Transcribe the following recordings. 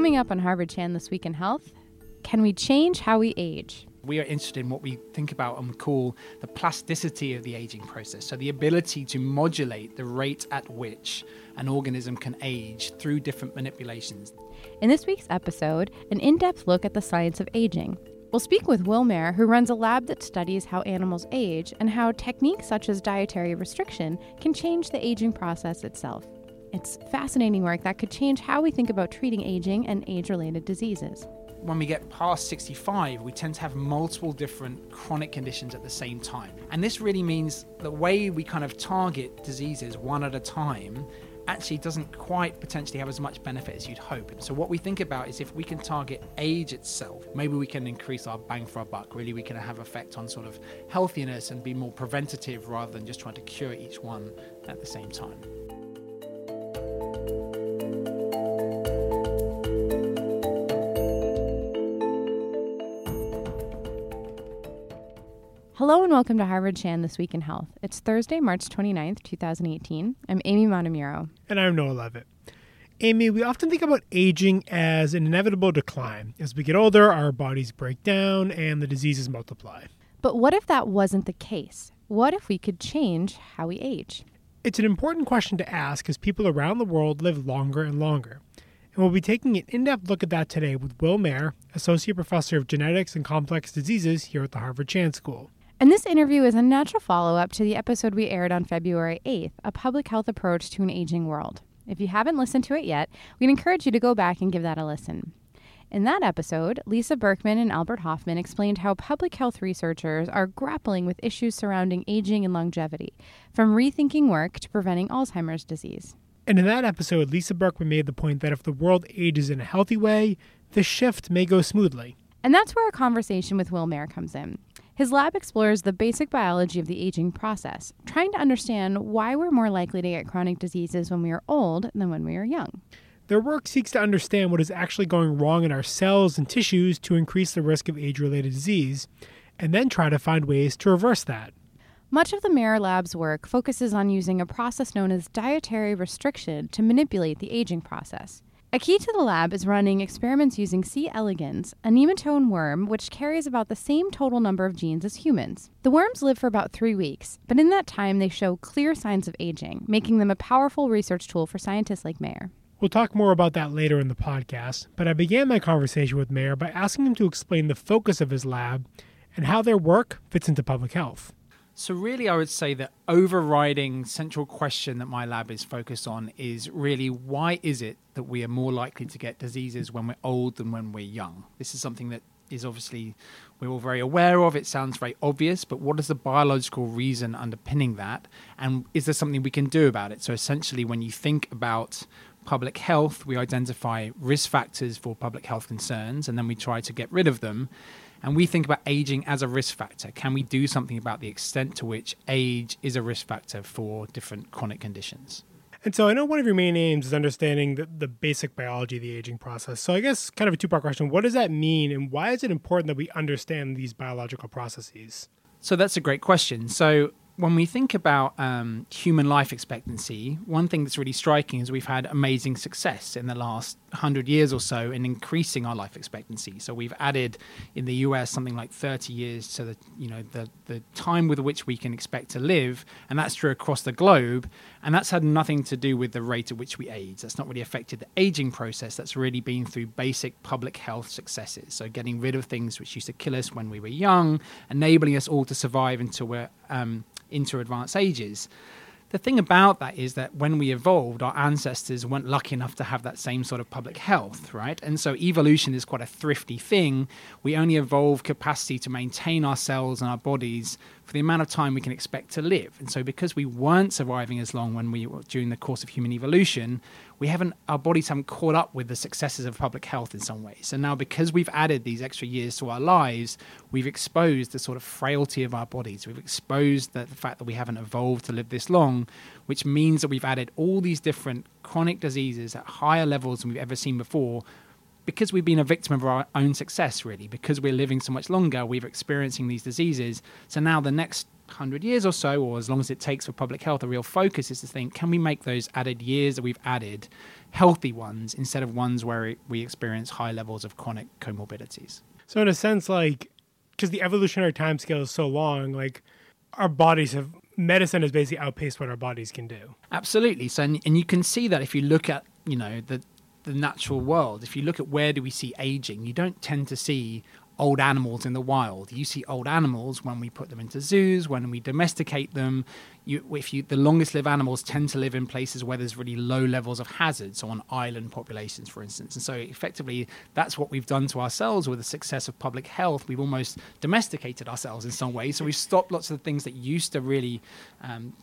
Coming up on Harvard Chan This Week in Health, can we change how we age? We are interested in what we think about and we call the plasticity of the aging process. So, the ability to modulate the rate at which an organism can age through different manipulations. In this week's episode, an in depth look at the science of aging. We'll speak with Will Mair, who runs a lab that studies how animals age and how techniques such as dietary restriction can change the aging process itself. It's fascinating work that could change how we think about treating aging and age related diseases when we get past 65, we tend to have multiple different chronic conditions at the same time. And this really means the way we kind of target diseases one at a time actually doesn't quite potentially have as much benefit as you'd hope. So, what we think about is if we can target age itself, maybe we can increase our bang for our buck. Really, we can have effect on sort of healthiness and be more preventative rather than just trying to cure each one at the same time. Hello and welcome to Harvard Chan This Week in Health. It's Thursday, March 29th, 2018. I'm Amy Montemurro. And I'm Noah Leavitt. Amy, we often think about aging as an inevitable decline. As we get older, our bodies break down and the diseases multiply. But what if that wasn't the case? What if we could change how we age? It's an important question to ask as people around the world live longer and longer. And we'll be taking an in depth look at that today with Will Mair, Associate Professor of Genetics and Complex Diseases here at the Harvard Chan School. And this interview is a natural follow up to the episode we aired on February 8th, A Public Health Approach to an Aging World. If you haven't listened to it yet, we'd encourage you to go back and give that a listen. In that episode, Lisa Berkman and Albert Hofman explained how public health researchers are grappling with issues surrounding aging and longevity, from rethinking work to preventing Alzheimer's disease. And in that episode, Lisa Berkman made the point that if the world ages in a healthy way, the shift may go smoothly. And that's where our conversation with Will Mair comes in. His lab explores the basic biology of the aging process, trying to understand why we're more likely to get chronic diseases when we are old than when we are young. Their work seeks to understand what is actually going wrong in our cells and tissues to increase the risk of age related disease, and then try to find ways to reverse that. Much of the Mair Lab's work focuses on using a process known as dietary restriction to manipulate the aging process. A key to the lab is running experiments using C. elegans, a nematode worm which carries about the same total number of genes as humans. The worms live for about three weeks, but in that time they show clear signs of aging, making them a powerful research tool for scientists like Mair. We'll talk more about that later in the podcast, but I began my conversation with Mair by asking him to explain the focus of his lab and how their work fits into public health. So, really, I would say the overriding central question that my lab is focused on is really why is it that we are more likely to get diseases when we're old than when we're young? This is something that is obviously we're all very aware of. It sounds very obvious, but what is the biological reason underpinning that? And is there something we can do about it? So, essentially, when you think about public health, we identify risk factors for public health concerns and then we try to get rid of them and we think about aging as a risk factor. Can we do something about the extent to which age is a risk factor for different chronic conditions? And so I know one of your main aims is understanding the, the basic biology of the aging process. So I guess kind of a two part question. What does that mean and why is it important that we understand these biological processes? So that's a great question. So when we think about um, human life expectancy, one thing that's really striking is we've had amazing success in the last 100 years or so in increasing our life expectancy. So we've added in the US something like 30 years to the you know the the time with which we can expect to live, and that's true across the globe. And that's had nothing to do with the rate at which we age. That's not really affected the aging process. That's really been through basic public health successes. So getting rid of things which used to kill us when we were young, enabling us all to survive until we're um, into advanced ages. The thing about that is that when we evolved, our ancestors weren't lucky enough to have that same sort of public health, right? And so evolution is quite a thrifty thing. We only evolve capacity to maintain ourselves and our bodies for the amount of time we can expect to live. And so because we weren't surviving as long when we were during the course of human evolution, we haven't our bodies haven't caught up with the successes of public health in some ways. And now because we've added these extra years to our lives, we've exposed the sort of frailty of our bodies. We've exposed the, the fact that we haven't evolved to live this long, which means that we've added all these different chronic diseases at higher levels than we've ever seen before because we've been a victim of our own success, really, because we're living so much longer, we're experiencing these diseases. So now the next 100 years or so, or as long as it takes for public health, a real focus is to think can we make those added years that we've added healthy ones instead of ones where we experience high levels of chronic comorbidities? So, in a sense, like, because the evolutionary time scale is so long, like, our bodies have medicine has basically outpaced what our bodies can do. Absolutely. So, and, and you can see that if you look at, you know, the the natural world. If you look at where do we see aging, you don't tend to see old animals in the wild. You see old animals when we put them into zoos, when we domesticate them. You, if you, the longest lived animals tend to live in places where there's really low levels of hazard, so on island populations, for instance. And so, effectively, that's what we've done to ourselves with the success of public health. We've almost domesticated ourselves in some ways. So we've stopped lots of the things that used to really um,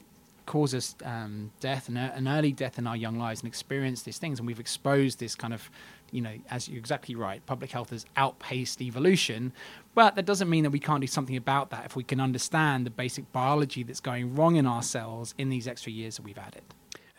cause us um, death and an early death in our young lives and experience these things. And we've exposed this kind of, you know, as you're exactly right, public health has outpaced evolution. But that doesn't mean that we can't do something about that if we can understand the basic biology that's going wrong in our cells in these extra years that we've added.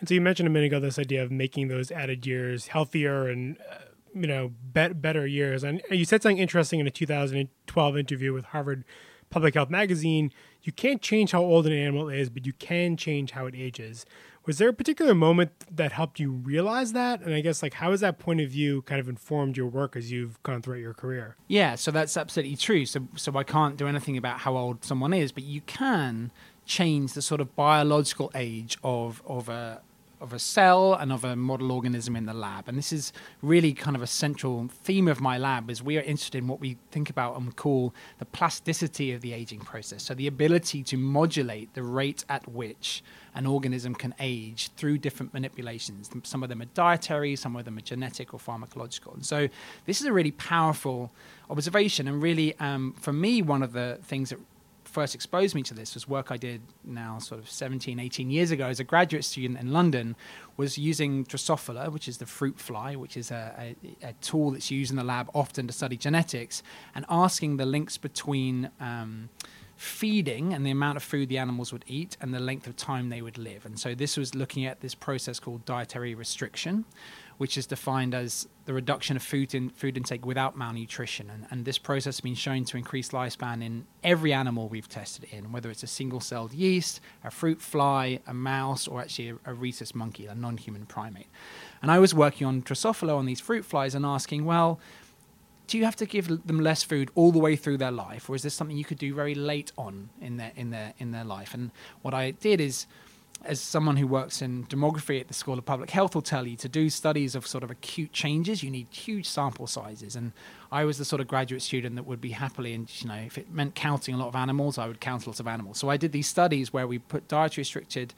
And so you mentioned a minute ago this idea of making those added years healthier and uh, you know be- better years. And you said something interesting in a 2012 interview with Harvard Public Health Magazine, you can't change how old an animal is, but you can change how it ages. Was there a particular moment that helped you realize that? And I guess, like, how has that point of view kind of informed your work as you've gone throughout your career? Yeah, so that's absolutely true. So, so I can't do anything about how old someone is, but you can change the sort of biological age of of a of a cell and of a model organism in the lab. And this is really kind of a central theme of my lab is we are interested in what we think about and call the plasticity of the aging process. So the ability to modulate the rate at which an organism can age through different manipulations. Some of them are dietary, some of them are genetic or pharmacological. And so this is a really powerful observation and really um, for me one of the things that first exposed me to this was work I did now sort of 17, 18 years ago as a graduate student in London, was using Drosophila, which is the fruit fly, which is a, a, a tool that's used in the lab often to study genetics, and asking the links between um, feeding and the amount of food the animals would eat and the length of time they would live. And so this was looking at this process called dietary restriction, which is defined as the reduction of food in food intake without malnutrition. And, and this process has been shown to increase lifespan in every animal we've tested in, whether it's a single-celled yeast, a fruit fly, a mouse, or actually a, a rhesus monkey, a non-human primate. And I was working on Drosophila on these fruit flies and asking, well, do you have to give them less food all the way through their life, or is this something you could do very late on in their in their in their life? And what I did is as someone who works in demography at the School of Public Health will tell you, to do studies of sort of acute changes, you need huge sample sizes. And I was the sort of graduate student that would be happily, and you know, if it meant counting a lot of animals, I would count lots of animals. So I did these studies where we put dietary restricted,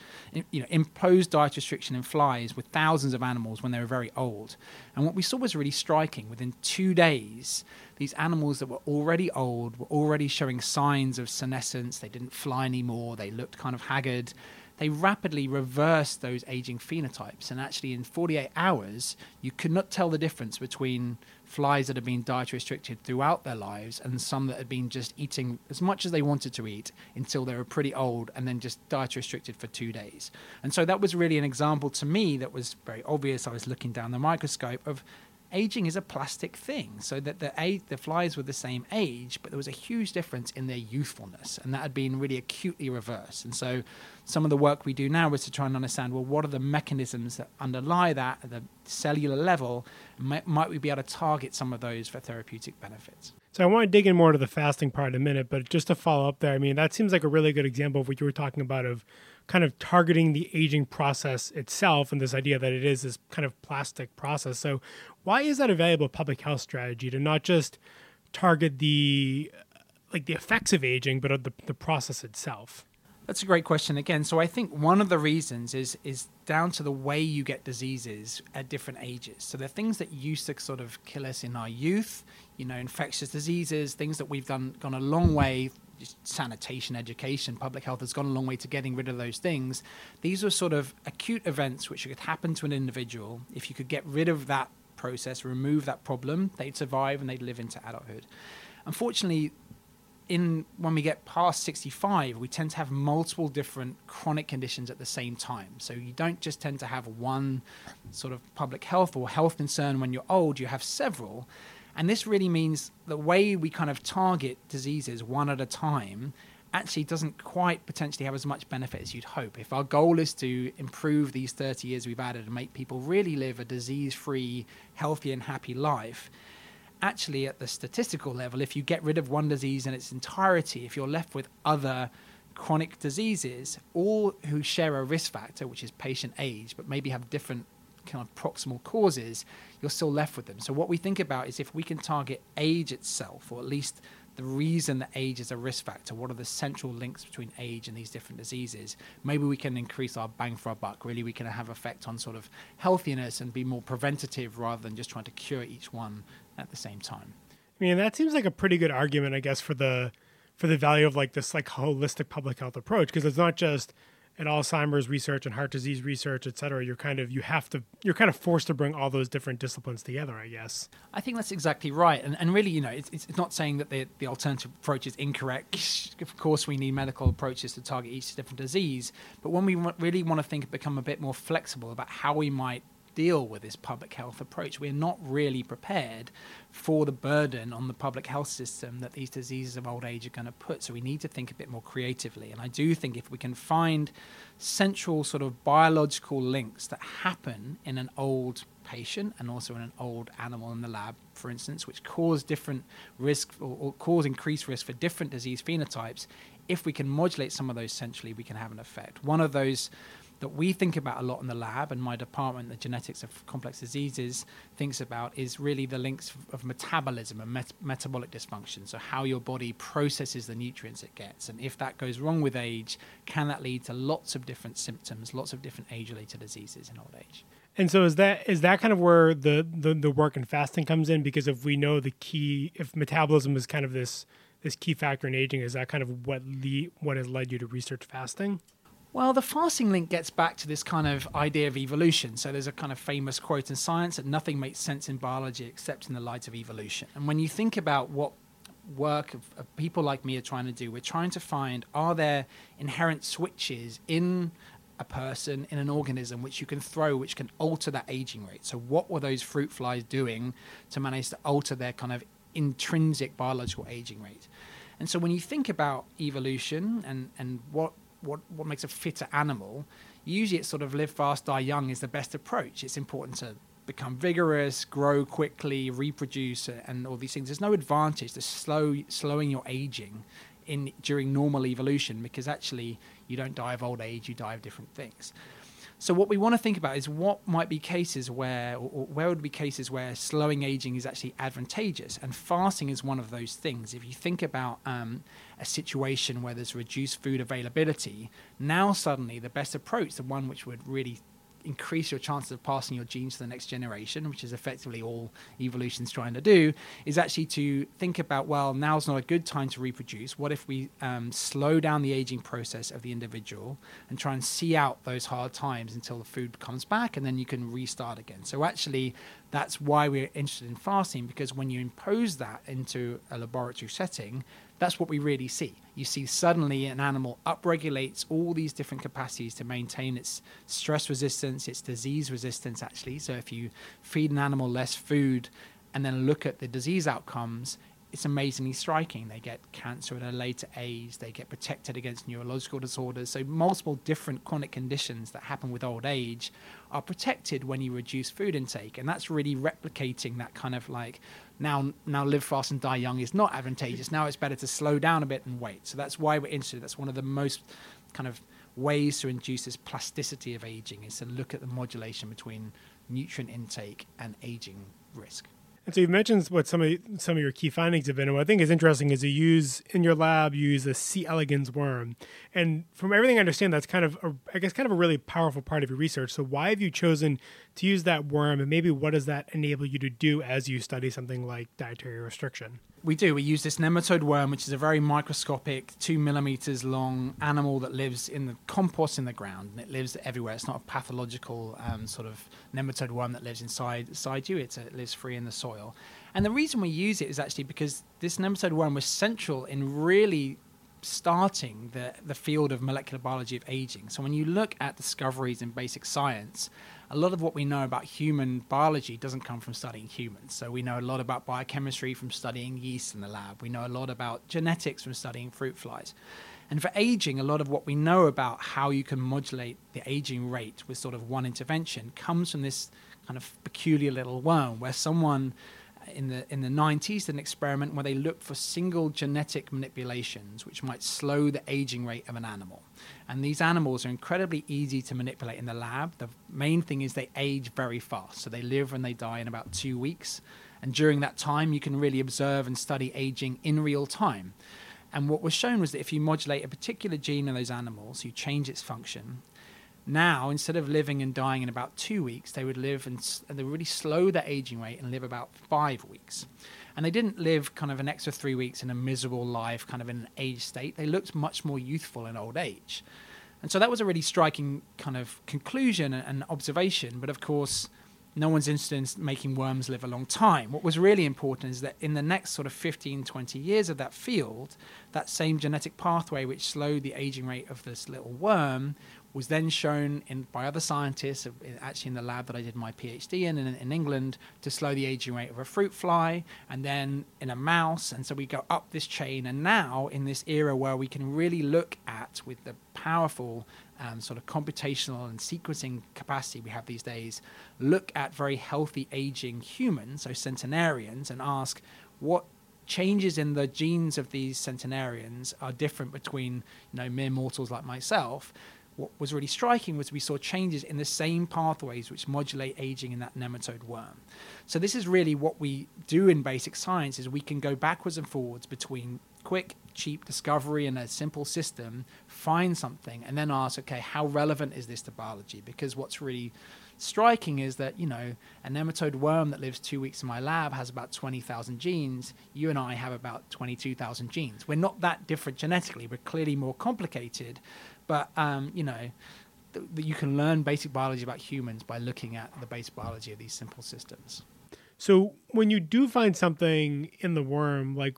you know, imposed diet restriction in flies with thousands of animals when they were very old. And what we saw was really striking. Within two days, these animals that were already old were already showing signs of senescence. They didn't fly anymore. They looked kind of haggard they rapidly reversed those aging phenotypes. And actually, in 48 hours, you could not tell the difference between flies that had been dietary restricted throughout their lives and some that had been just eating as much as they wanted to eat until they were pretty old and then just dietary restricted for two days. And so that was really an example to me that was very obvious. I was looking down the microscope of aging is a plastic thing. So that the age, the flies were the same age, but there was a huge difference in their youthfulness, and that had been really acutely reversed. And so, some of the work we do now is to try and understand well, what are the mechanisms that underlie that at the cellular level? Might, might we be able to target some of those for therapeutic benefits? So I want to dig in more to the fasting part in a minute, but just to follow up there, I mean that seems like a really good example of what you were talking about of kind of targeting the aging process itself and this idea that it is this kind of plastic process. So, why is that a valuable public health strategy to not just target the like the effects of aging, but the, the process itself? That's a great question again. So I think one of the reasons is is down to the way you get diseases at different ages. So the things that used to sort of kill us in our youth, you know, infectious diseases, things that we've done gone a long way sanitation, education, public health has gone a long way to getting rid of those things. These are sort of acute events which could happen to an individual. If you could get rid of that process, remove that problem, they'd survive and they'd live into adulthood. Unfortunately, in when we get past 65 we tend to have multiple different chronic conditions at the same time so you don't just tend to have one sort of public health or health concern when you're old you have several and this really means the way we kind of target diseases one at a time actually doesn't quite potentially have as much benefit as you'd hope. If our goal is to improve these 30 years we've added and make people really live a disease free, healthy, and happy life, actually, at the statistical level, if you get rid of one disease in its entirety, if you're left with other chronic diseases, all who share a risk factor, which is patient age, but maybe have different kind of proximal causes, you're still left with them. So, what we think about is if we can target age itself, or at least the reason that age is a risk factor, what are the central links between age and these different diseases, maybe we can increase our bang for our buck. Really, we can have effect on sort of healthiness and be more preventative rather than just trying to cure each one at the same time. I mean, that seems like a pretty good argument, I guess, for the for the value of like this like holistic public health approach because it's not just in Alzheimer's research and heart disease research, et cetera, you're kind of you have to you're kind of forced to bring all those different disciplines together, I guess. I think that's exactly right, and and really, you know, it's it's not saying that the the alternative approach is incorrect. of course, we need medical approaches to target each different disease, but when we really want to think become a bit more flexible about how we might deal with this public health approach. We're not really prepared for the burden on the public health system that these diseases of old age are going to put. So we need to think a bit more creatively. And I do think if we can find central sort of biological links that happen in an old patient and also in an old animal in the lab, for instance, which cause different risk or, or cause increased risk for different disease phenotypes, if we can modulate some of those centrally, we can have an effect. One of those that we think about a lot in the lab, and my department, the genetics of complex diseases, thinks about is really the links of metabolism and met- metabolic dysfunction. So, how your body processes the nutrients it gets. And if that goes wrong with age, can that lead to lots of different symptoms, lots of different age related diseases in old age? And so is that is that kind of where the, the, the work in fasting comes in? Because if we know the key, if metabolism is kind of this this key factor in aging, is that kind of what the what has led you to research fasting? Well, the fasting link gets back to this kind of idea of evolution. So there's a kind of famous quote in science that nothing makes sense in biology except in the light of evolution. And when you think about what work of, of people like me are trying to do, we're trying to find are there inherent switches in a person in an organism which you can throw which can alter that aging rate. So what were those fruit flies doing to manage to alter their kind of intrinsic biological aging rate? And so when you think about evolution and, and what what, what makes a fitter animal, usually it's sort of live fast, die young is the best approach. It's important to become vigorous, grow quickly, reproduce, uh, and all these things. There's no advantage to slow slowing your aging in during normal evolution because actually you don't die of old age, you die of different things. So what we want to think about is what might be cases where, or where would be cases where slowing aging is actually advantageous, and fasting is one of those things. If you think about um, a situation where there's reduced food availability, now suddenly the best approach, the one which would really increase your chances of passing your genes to the next generation, which is effectively all evolution's trying to do, is actually to think about well, now's not a good time to reproduce. What if we um, slow down the aging process of the individual and try and see out those hard times until the food comes back and then you can restart again? So, actually, that's why we're interested in fasting because when you impose that into a laboratory setting, that's what we really see. You see suddenly an animal upregulates all these different capacities to maintain its stress resistance, its disease resistance, actually. So if you feed an animal less food and then look at the disease outcomes, it's amazingly striking. They get cancer at a later age, they get protected against neurological disorders. So, multiple different chronic conditions that happen with old age are protected when you reduce food intake. And that's really replicating that kind of like now, now live fast and die young is not advantageous. Now it's better to slow down a bit and wait. So, that's why we're interested. That's one of the most kind of ways to induce this plasticity of aging is to look at the modulation between nutrient intake and aging risk. So you've mentioned what some of some of your key findings have been. And what I think is interesting is you use in your lab you use a C. elegans worm, and from everything I understand, that's kind of a, I guess kind of a really powerful part of your research. So why have you chosen to use that worm, and maybe what does that enable you to do as you study something like dietary restriction? We do. We use this nematode worm, which is a very microscopic, two millimeters long animal that lives in the compost in the ground, and it lives everywhere. It's not a pathological um, sort of nematode worm that lives inside inside you. It's it lives free in the soil. And the reason we use it is actually because this nematode worm was central in really starting the, the field of molecular biology of aging. So when you look at discoveries in basic science, a lot of what we know about human biology doesn't come from studying humans. So we know a lot about biochemistry from studying yeast in the lab. We know a lot about genetics from studying fruit flies. And for aging, a lot of what we know about how you can modulate the aging rate with sort of one intervention comes from this kind of peculiar little worm where someone in the in the 90s an experiment where they looked for single genetic manipulations which might slow the aging rate of an animal. And these animals are incredibly easy to manipulate in the lab. The main thing is they age very fast. So they live and they die in about 2 weeks. And during that time you can really observe and study aging in real time. And what was shown was that if you modulate a particular gene in those animals you change its function now, instead of living and dying in about two weeks, they would live and, and they would really slow their aging rate and live about five weeks. And they didn't live kind of an extra three weeks in a miserable life, kind of in an age state. They looked much more youthful in old age. And so that was a really striking kind of conclusion and observation. But of course, no one's interested in making worms live a long time. What was really important is that in the next sort of 15, 20 years of that field, that same genetic pathway which slowed the aging rate of this little worm was then shown in, by other scientists, actually in the lab that I did my PhD in, in, in England, to slow the aging rate of a fruit fly, and then in a mouse. And so we go up this chain. And now, in this era where we can really look at, with the powerful um, sort of computational and sequencing capacity we have these days, look at very healthy aging humans, so centenarians, and ask what changes in the genes of these centenarians are different between you know mere mortals like myself what was really striking was we saw changes in the same pathways which modulate aging in that nematode worm. So this is really what we do in basic science is we can go backwards and forwards between quick, cheap discovery in a simple system, find something, and then ask, okay, how relevant is this to biology? Because what's really striking is that, you know, a nematode worm that lives two weeks in my lab has about 20,000 genes. You and I have about 22,000 genes. We're not that different genetically. We're clearly more complicated, but um, you know, th- you can learn basic biology about humans by looking at the basic biology of these simple systems. So when you do find something in the worm, like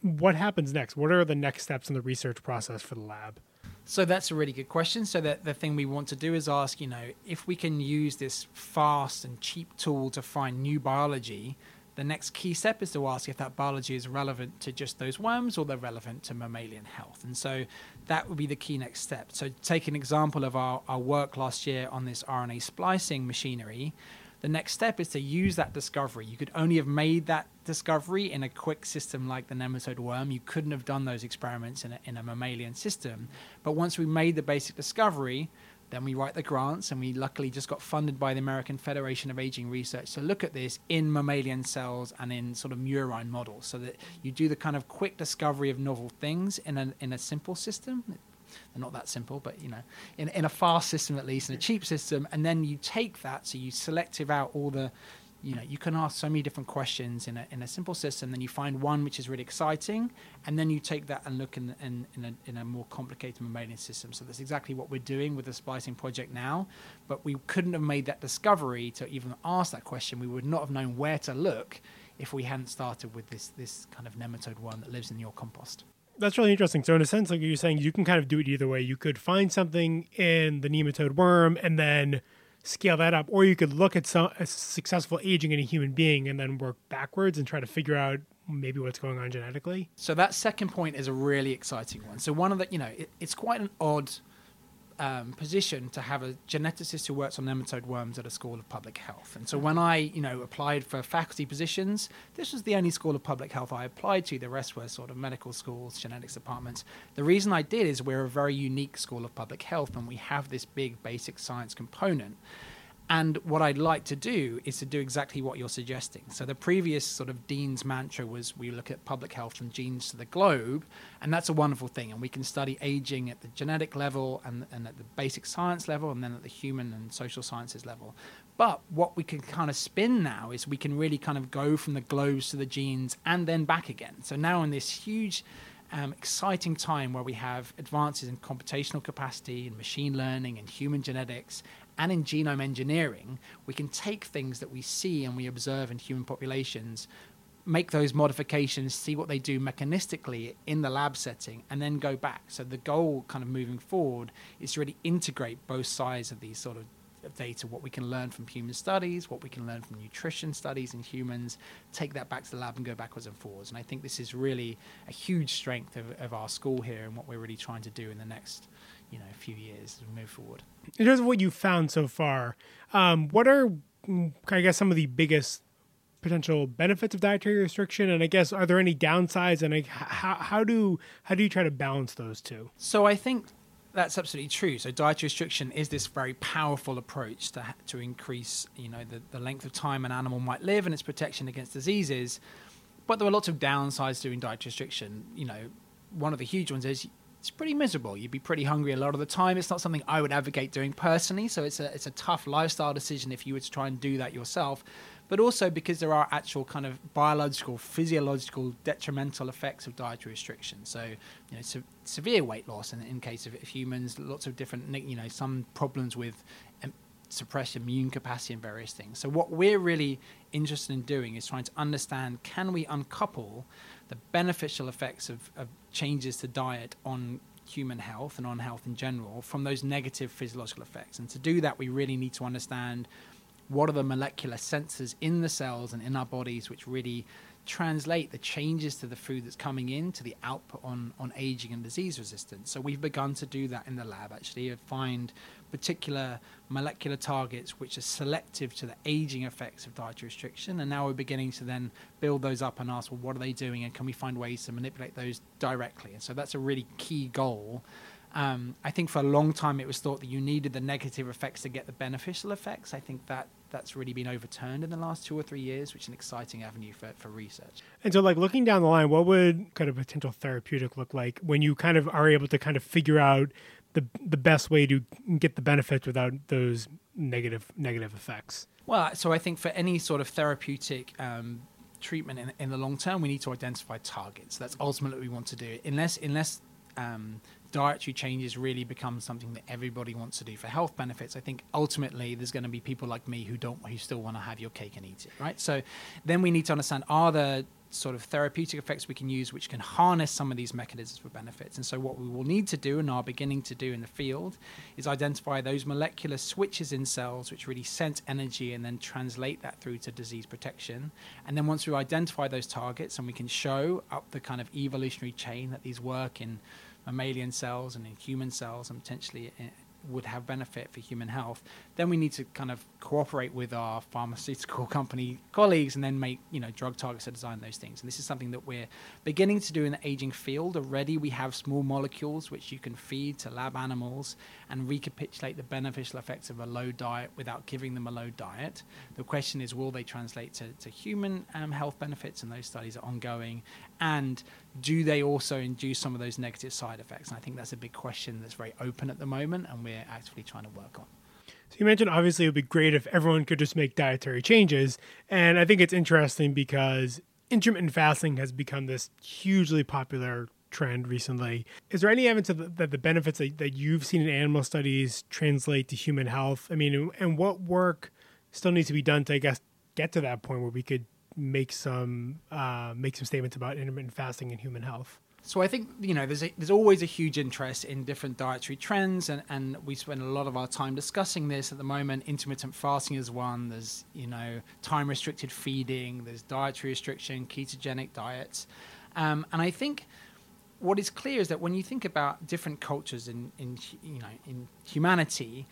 what happens next? What are the next steps in the research process for the lab? So that's a really good question. So that the thing we want to do is ask, you know, if we can use this fast and cheap tool to find new biology, the next key step is to ask if that biology is relevant to just those worms or they're relevant to mammalian health. And so that would be the key next step. So, take an example of our, our work last year on this RNA splicing machinery. The next step is to use that discovery. You could only have made that discovery in a quick system like the nematode worm. You couldn't have done those experiments in a, in a mammalian system. But once we made the basic discovery, then we write the grants, and we luckily just got funded by the American Federation of Aging Research to look at this in mammalian cells and in sort of murine models, so that you do the kind of quick discovery of novel things in a in a simple system. They're not that simple, but you know, in in a fast system at least, in a cheap system, and then you take that, so you selective out all the you know you can ask so many different questions in a, in a simple system then you find one which is really exciting and then you take that and look in, in, in, a, in a more complicated mammalian system so that's exactly what we're doing with the splicing project now but we couldn't have made that discovery to even ask that question we would not have known where to look if we hadn't started with this this kind of nematode one that lives in your compost that's really interesting. So, in a sense, like you're saying, you can kind of do it either way. You could find something in the nematode worm and then scale that up, or you could look at some successful aging in a human being and then work backwards and try to figure out maybe what's going on genetically. So that second point is a really exciting one. So one of the, you know, it, it's quite an odd um, position to have a geneticist who works on nematode worms at a school of public health. And so when I, you know, applied for faculty positions, this was the only school of public health I applied to. The rest were sort of medical schools, genetics departments. The reason I did is we're a very unique school of public health, and we have this big basic science component. And what I'd like to do is to do exactly what you're suggesting. So the previous sort of dean's mantra was we look at public health from genes to the globe, and that's a wonderful thing. And we can study aging at the genetic level and, and at the basic science level, and then at the human and social sciences level. But what we can kind of spin now is we can really kind of go from the globes to the genes and then back again. So now in this huge um, exciting time where we have advances in computational capacity and machine learning and human genetics and in genome engineering, we can take things that we see and we observe in human populations, make those modifications, see what they do mechanistically in the lab setting, and then go back. So the goal, kind of moving forward, is to really integrate both sides of these sort of data, what we can learn from human studies, what we can learn from nutrition studies in humans, take that back to the lab and go backwards and forwards. And I think this is really a huge strength of, of our school here and what we're really trying to do in the next you know a few years as we move forward. In terms of what you've found so far, um, what are mm, I guess some of the biggest potential benefits of dietary restriction, and I guess are there any downsides, and like, how how do how do you try to balance those two? So I think that's absolutely true. So dietary restriction is this very powerful approach to to increase, you know, the, the length of time an animal might live and its protection against diseases. But there are lots of downsides to doing dietary restriction. You know, one of the huge ones is it's pretty miserable. You'd be pretty hungry a lot of the time. It's not something I would advocate doing personally. So it's a it's a tough lifestyle decision if you were to try and do that yourself but also because there are actual kind of biological, physiological detrimental effects of dietary restriction. So, you know, se- severe weight loss in, in case of humans, lots of different, you know, some problems with um, suppress immune capacity and various things. So, what we're really interested in doing is trying to understand can we uncouple the beneficial effects of, of changes to diet on human health and on health in general from those negative physiological effects. And to do that, we really need to understand what are the molecular sensors in the cells and in our bodies which really translate the changes to the food that's coming in to the output on, on aging and disease resistance. So we've begun to do that in the lab actually, and find particular molecular targets which are selective to the aging effects of dietary restriction. And now we're beginning to then build those up and ask, well, what are they doing? And can we find ways to manipulate those directly? And so that's a really key goal um, I think for a long time it was thought that you needed the negative effects to get the beneficial effects. I think that that's really been overturned in the last two or three years, which is an exciting avenue for, for research. And so, like looking down the line, what would kind of potential therapeutic look like when you kind of are able to kind of figure out the the best way to get the benefits without those negative negative effects? Well, so I think for any sort of therapeutic um, treatment in, in the long term, we need to identify targets. That's ultimately what we want to do. Unless unless um, dietary changes really become something that everybody wants to do for health benefits, I think ultimately there's going to be people like me who don't, who still want to have your cake and eat it, right? So then we need to understand are there sort of therapeutic effects we can use which can harness some of these mechanisms for benefits. And so, what we will need to do and are beginning to do in the field is identify those molecular switches in cells which really sense energy and then translate that through to disease protection. And then, once we identify those targets and we can show up the kind of evolutionary chain that these work in mammalian cells and in human cells and potentially eh, would have benefit for human health, then we need to kind of cooperate with our pharmaceutical company colleagues and then make you know drug targets to design those things. And this is something that we're beginning to do in the aging field already. We have small molecules which you can feed to lab animals and recapitulate the beneficial effects of a low diet without giving them a low diet. The question is, will they translate to, to human um, health benefits? And those studies are ongoing. And do they also induce some of those negative side effects? And I think that's a big question that's very open at the moment, and we're actively trying to work on. So you mentioned obviously it would be great if everyone could just make dietary changes, and I think it's interesting because intermittent fasting has become this hugely popular trend recently. Is there any evidence the, that the benefits that, that you've seen in animal studies translate to human health? I mean, and what work still needs to be done to, I guess, get to that point where we could make some uh, make some statements about intermittent fasting and human health? So I think you know there's a, there's always a huge interest in different dietary trends, and, and we spend a lot of our time discussing this at the moment. Intermittent fasting is one. There's you know time restricted feeding. There's dietary restriction, ketogenic diets, um, and I think what is clear is that when you think about different cultures in in you know in humanity,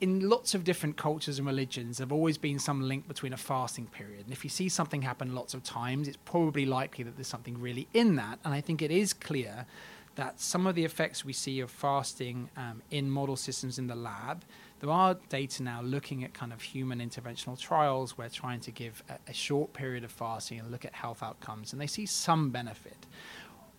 in lots of different cultures and religions, there have always been some link between a fasting period. And if you see something happen lots of times, it's probably likely that there's something really in that. And I think it is clear that some of the effects we see of fasting um, in model systems in the lab, there are data now looking at kind of human interventional trials where trying to give a, a short period of fasting and look at health outcomes, and they see some benefit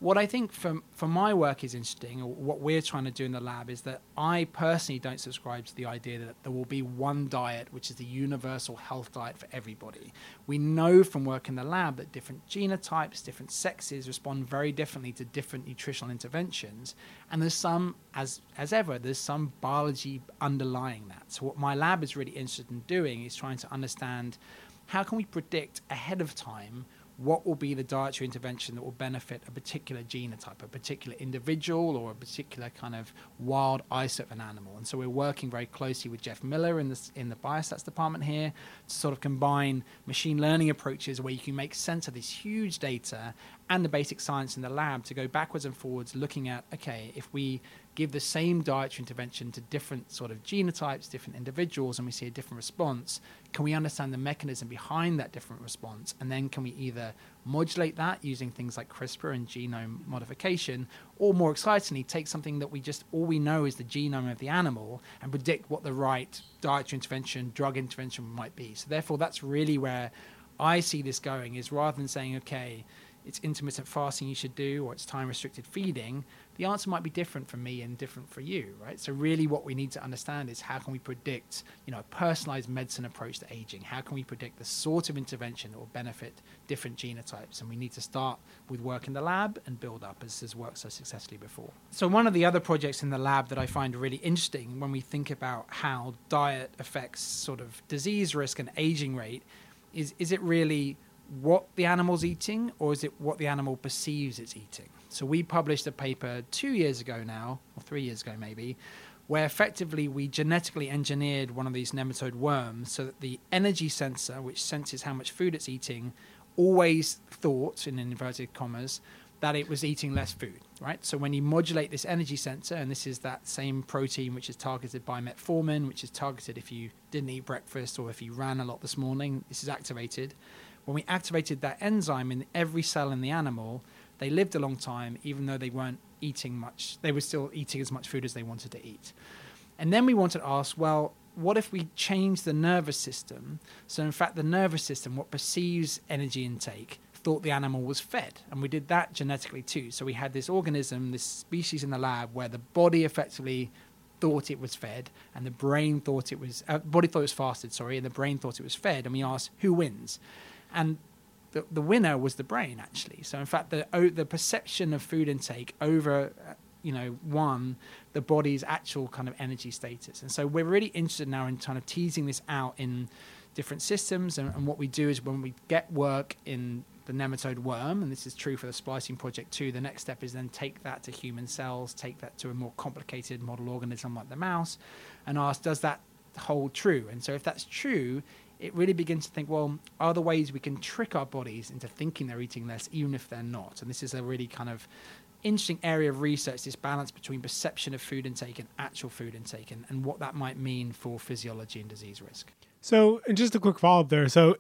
what I think from from my work is interesting, or what we're trying to do in the lab, is that I personally don't subscribe to the idea that there will be one diet which is the universal health diet for everybody. We know from work in the lab that different genotypes, different sexes respond very differently to different nutritional interventions, and there's some, as as ever, there's some biology underlying that. So what my lab is really interested in doing is trying to understand how can we predict ahead of time what will be the dietary intervention that will benefit a particular genotype, a particular individual, or a particular kind of wild isolate of an animal. And so we're working very closely with Jeff Miller in the, in the biostats department here to sort of combine machine learning approaches where you can make sense of this huge data and the basic science in the lab to go backwards and forwards looking at, okay, if we give the same dietary intervention to different sort of genotypes, different individuals, and we see a different response, can we understand the mechanism behind that different response? And then can we either modulate that using things like CRISPR and genome modification, or more excitingly, take something that we just all we know is the genome of the animal and predict what the right dietary intervention, drug intervention might be. So therefore, that's really where I see this going is rather than saying, okay, it's intermittent fasting you should do or it's time restricted feeding, the answer might be different for me and different for you, right? So really what we need to understand is how can we predict, you know, a personalized medicine approach to aging? How can we predict the sort of intervention that will benefit different genotypes? And we need to start with work in the lab and build up as has worked so successfully before. So one of the other projects in the lab that I find really interesting when we think about how diet affects sort of disease risk and aging rate is is it really what the animal's eating or is it what the animal perceives it's eating? So we published a paper two years ago now, or three years ago maybe, where effectively we genetically engineered one of these nematode worms so that the energy sensor, which senses how much food it's eating, always thought, in inverted commas, that it was eating less food, right? So when you modulate this energy sensor, and this is that same protein which is targeted by metformin, which is targeted if you didn't eat breakfast or if you ran a lot this morning, this is activated when we activated that enzyme in every cell in the animal, they lived a long time, even though they weren't eating much. They were still eating as much food as they wanted to eat. And then we wanted to ask, well, what if we change the nervous system? So, in fact, the nervous system, what perceives energy intake, thought the animal was fed. And we did that genetically too. So, we had this organism, this species in the lab, where the body effectively thought it was fed and the brain thought it was, uh, body thought it was fasted, sorry, and the brain thought it was fed. And we asked, who wins? And the, the winner was the brain actually. So in fact, the the perception of food intake over uh, you know one the body's actual kind of energy status, and so we're really interested now in kind of teasing this out in different systems. And, and what we do is when we get work in the nematode worm, and this is true for the splicing project too. The next step is then take that to human cells, take that to a more complicated model organism like the mouse, and ask, does that hold true? And so if that's true, it really begins to think, well, are there ways we can trick our bodies into thinking they're eating less, even if they're not? And this is a really kind of interesting area of research this balance between perception of food intake and actual food intake and, and what that might mean for physiology and disease risk. So, and just a quick follow up there. So,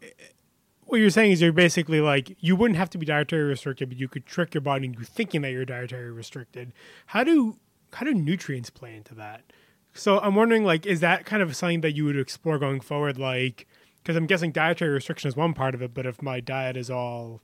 what you're saying is you're basically like you wouldn't have to be dietary restricted, but you could trick your body into thinking that you're dietary restricted. How do how do nutrients play into that? So I'm wondering, like, is that kind of something that you would explore going forward? Like, because I'm guessing dietary restriction is one part of it, but if my diet is all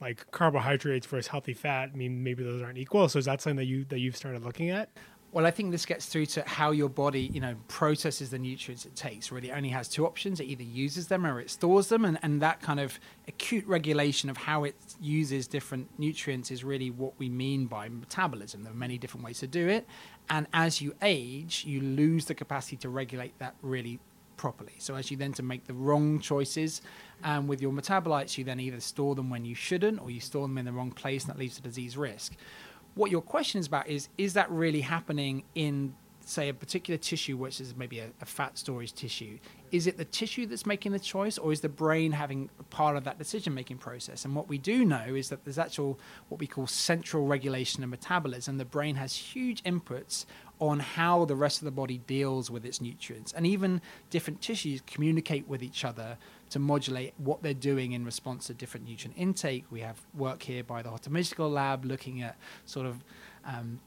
like carbohydrates versus healthy fat, I mean maybe those aren't equal. So is that something that you that you've started looking at? Well, I think this gets through to how your body, you know, processes the nutrients it takes. Really, only has two options: it either uses them or it stores them, and, and that kind of acute regulation of how it uses different nutrients is really what we mean by metabolism. There are many different ways to do it, and as you age, you lose the capacity to regulate that really properly. So as you then to make the wrong choices um, with your metabolites, you then either store them when you shouldn't, or you store them in the wrong place, and that leads to disease risk. What your question is about is: is that really happening in say a particular tissue which is maybe a, a, fat storage tissue is it the tissue that's making the choice or is the brain having part of that decision making process and what we do know is that there's actual what we call central regulation of metabolism the brain has huge inputs on how the rest of the body deals with its nutrients. And even different tissues communicate with each other to modulate what they're doing in response to different nutrient intake. We have work here by the Hotamisligil Lab looking at sort of um,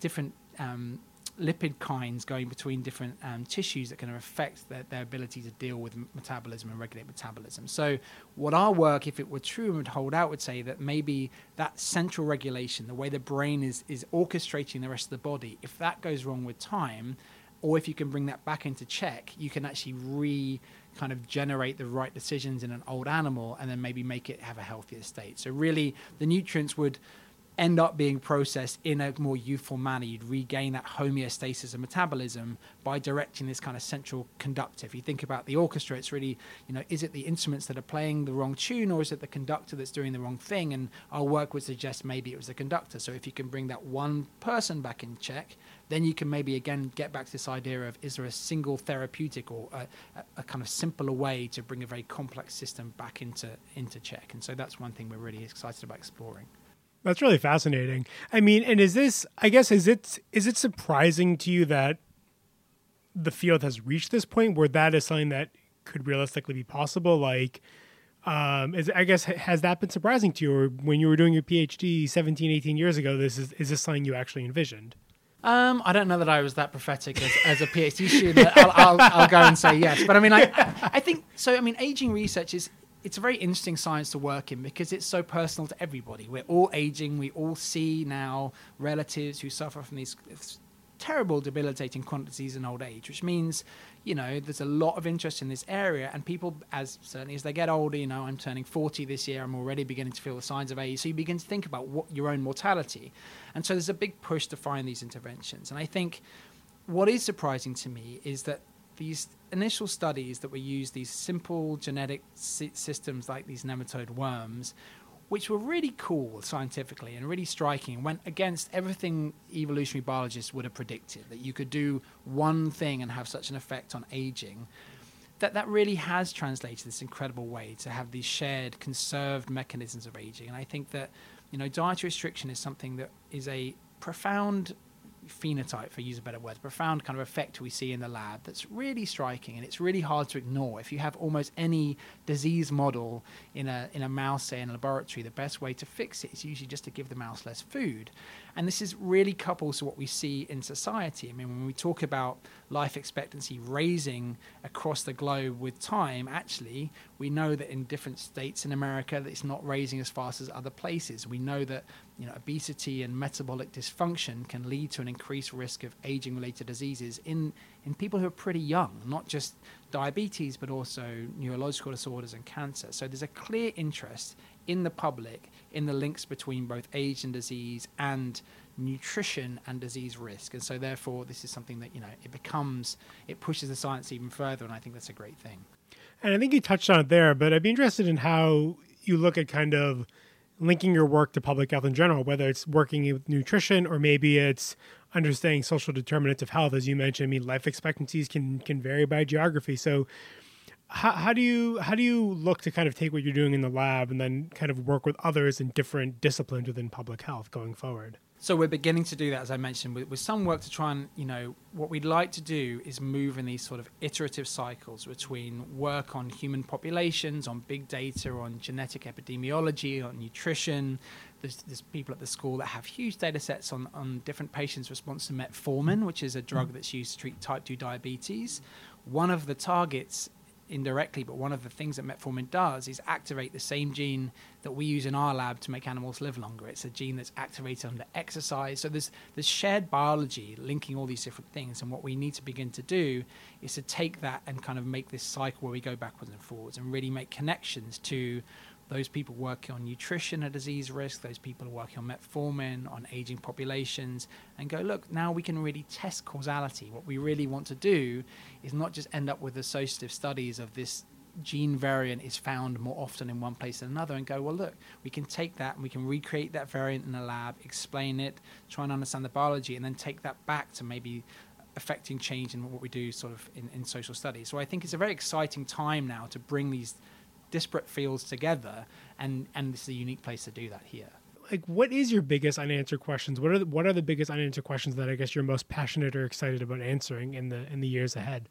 different um, lipid kinds going between different um, tissues that can affect their, their ability to deal with metabolism and regulate metabolism. So, what our work, if it were true, and would hold out, would say that maybe that central regulation, the way the brain is, is orchestrating the rest of the body, if that goes wrong with time, or if you can bring that back into check, you can actually re kind of generate the right decisions in an old animal and then maybe make it have a healthier state. So, really, the nutrients would end up being processed in a more youthful manner. You'd regain that homeostasis of metabolism by directing this kind of central conductor. If you think about the orchestra, it's really, you know, is it the instruments that are playing the wrong tune or is it the conductor that's doing the wrong thing? And our work would suggest maybe it was the conductor. So if you can bring that one person back in check, then you can maybe again get back to this idea of is there a single therapeutic or a, a, kind of simpler way to bring a very complex system back into into check? And so that's one thing we're really excited about exploring. That's really fascinating. I mean, and is this? I guess is it is it surprising to you that the field has reached this point where that is something that could realistically be possible? Like, um, is I guess has that been surprising to you, or when you were doing your PhD 17, 18 years ago? This is is this something you actually envisioned? Um, I don't know that I was that prophetic as, as a PhD student. I'll, I'll, I'll, go and say yes, but I mean, I, I think so. I mean, aging research is it's a very interesting science to work in because it's so personal to everybody. We're all aging. We all see now relatives who suffer from these terrible, debilitating chronic disease in old age, which means, you know, there's a lot of interest in this area. And people, as certainly as they get older, you know, I'm turning 40 this year, I'm already beginning to feel the signs of age. So you begin to think about what your own mortality. And so there's a big push to find these interventions. And I think what is surprising to me is that these initial studies that were used, these simple genetic systems like these nematode worms, which were really cool scientifically and really striking went against everything evolutionary biologists would have predicted that you could do one thing and have such an effect on aging that that really has translated this incredible way to have these shared conserved mechanisms of aging. And i think that you know dietary restriction is something that is a profound phenotype, for use a better word, profound kind of effect we see in the lab that's really striking and it's really hard to ignore. If you have almost any disease model in a in a mouse, say in a laboratory, the best way to fix it is usually just to give the mouse less food. And this is really coupled to what we see in society. I mean, when we talk about life expectancy raising across the globe with time, actually, we know that in different states in America, that it's not raising as fast as other places. We know that you know, obesity and metabolic dysfunction can lead to an increased risk of aging-related diseases in in people who are pretty young, not just diabetes, but also neurological disorders and cancer. So there's a clear interest in the public in the links between both age and disease and nutrition and disease risk. And so therefore this is something that, you know, it becomes it pushes the science even further and I think that's a great thing. And I think you touched on it there, but I'd be interested in how you look at kind of linking your work to public health in general, whether it's working with nutrition or maybe it's understanding social determinants of health. As you mentioned, I mean, life expectancies can can vary by geography. So how, how do you how do you look to kind of take what you're doing in the lab and then kind of work with others in different disciplines within public health going forward? So we're beginning to do that, as I mentioned, with, with, some work to try and, you know, what we'd like to do is move in these sort of iterative cycles between work on human populations, on big data, on genetic epidemiology, on nutrition. There's, there's people at the school that have huge data sets on, on different patients' response to metformin, which is a drug mm. that's used to treat type 2 diabetes. One of the targets indirectly, but one of the things that metformin does is activate the same gene that we use in our lab to make animals live longer. It's a gene that's activated under exercise. So there's there's shared biology linking all these different things, and what we need to begin to do is to take that and kind of make this cycle where we go backwards and forwards and really make connections to those people working on nutrition and disease risk, those people working on metformin, on aging populations, and go, look, now we can really test causality. What we really want to do is not just end up with associative studies of this gene variant is found more often in one place than another and go, well, look, we can take that and we can recreate that variant in a lab, explain it, try and understand the biology, and then take that back to maybe affecting change in what we do sort of in, in social studies. So I think it's a very exciting time now to bring these disparate fields together, and and this is a unique place to do that here. Like, what is your biggest unanswered questions? What are the, what are the biggest unanswered questions that I guess you're most passionate or excited about answering in the in the years ahead?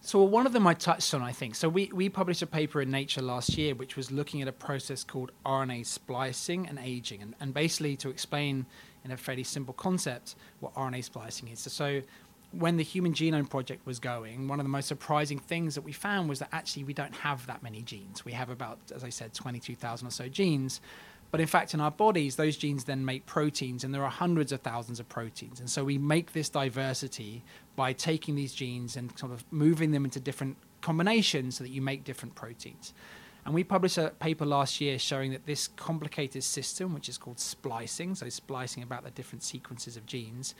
So one of them I touched on, I think. So we, we published a paper in Nature last year, which was looking at a process called RNA splicing and aging, and, and basically to explain in a fairly simple concept what RNA splicing is. So, so when the Human Genome Project was going, one of the most surprising things that we found was that actually we don't have that many genes. We have about, as I said, 22,000 or so genes. But in fact, in our bodies, those genes then make proteins, and there are hundreds of thousands of proteins. And so we make this diversity by taking these genes and sort of moving them into different combinations so that you make different proteins. And we published a paper last year showing that this complicated system, which is called splicing, so splicing about the different sequences of genes,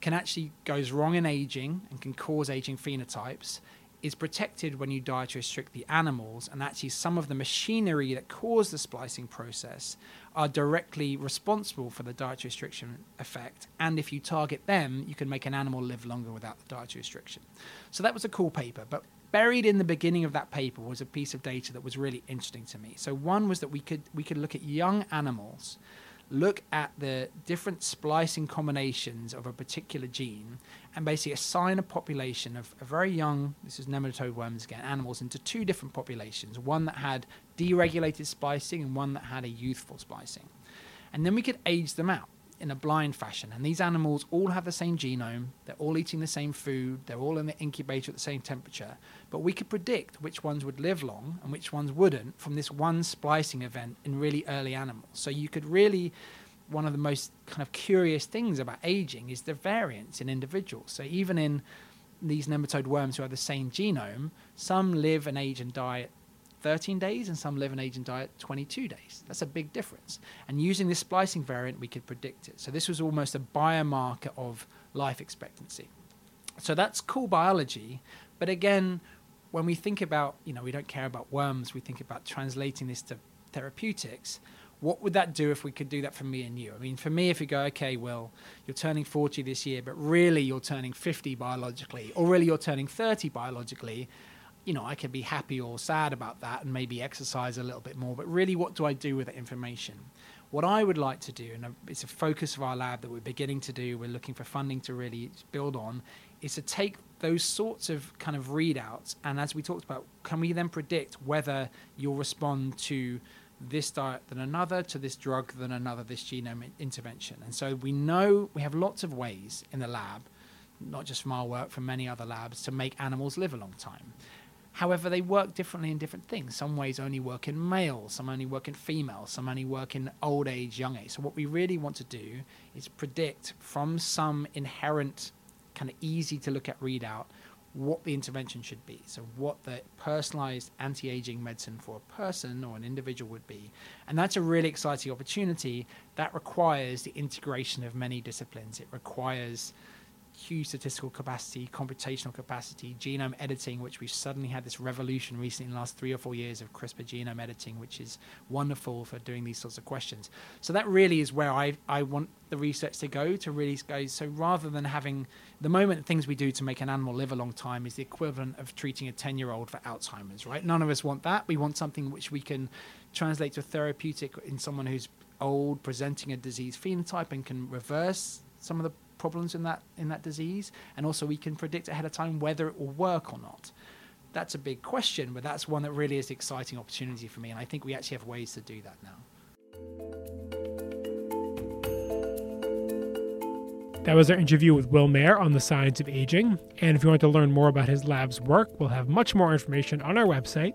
can actually goes wrong in aging and can cause aging phenotypes is protected when you dietary restrict the animals, and actually some of the machinery that cause the splicing process are directly responsible for the dietary restriction effect. And if you target them, you can make an animal live longer without the dietary restriction. So that was a cool paper, but buried in the beginning of that paper was a piece of data that was really interesting to me. So one was that we could we could look at young animals look at the different splicing combinations of a particular gene and basically assign a population of a very young, this is nematode worms again, animals into two different populations, one that had deregulated splicing and one that had a youthful splicing. And then we could age them out in a blind fashion. And these animals all have the same genome, they're all eating the same food, they're all in the incubator at the same temperature. But we could predict which ones would live long and which ones wouldn't from this one splicing event in really early animals. So you could really one of the most kind of curious things about aging is the variance in individuals. So even in these nematode worms who have the same genome, some live and age and die 13 days and some live and age and die at 22 days. That's a big difference. And using this splicing variant, we could predict it. So this was almost a biomarker of life expectancy. So that's cool biology. But again, when we think about, you know, we don't care about worms, we think about translating this to therapeutics. What would that do if we could do that for me and you? I mean, for me, if you go, okay, well, you're turning 40 this year, but really you're turning 50 biologically, or really you're turning 30 biologically, you know, I could be happy or sad about that and maybe exercise a little bit more. But really, what do I do with that information? What I would like to do, and it's a focus of our lab that we're beginning to do, we're looking for funding to really build on, is to take those sorts of kind of readouts and as we talked about, can we then predict whether you'll respond to this diet than another, to this drug than another, this genome intervention? And so we know we have lots of ways in the lab, not just from our work, from many other labs, to make animals live a long time. However, they work differently in different things. Some ways only work in males, some only work in females, some only work in old age, young age. So, what we really want to do is predict from some inherent, kind of easy to look at readout what the intervention should be. So, what the personalized anti aging medicine for a person or an individual would be. And that's a really exciting opportunity that requires the integration of many disciplines. It requires huge statistical capacity, computational capacity, genome editing, which we've suddenly had this revolution recently in the last three or four years of CRISPR genome editing, which is wonderful for doing these sorts of questions. So that really is where I, I want the research to go to really go. So rather than having the moment things we do to make an animal live a long time is the equivalent of treating a 10 year old for Alzheimer's, right? None of us want that. We want something which we can translate to a therapeutic in someone who's old, presenting a disease phenotype and can reverse some of the problems in that in that disease, and also we can predict ahead of time whether it will work or not. That's a big question, but that's one that really is an exciting opportunity for me, and I think we actually have ways to do that now. That was our interview with Will Mair on the science of aging. And if you want to learn more about his lab's work, we'll have much more information on our website,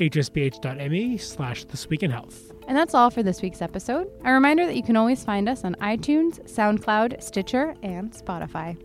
hsph.me slash this week in health. And that's all for this week's episode. A reminder that you can always find us on iTunes, SoundCloud, Stitcher, and Spotify.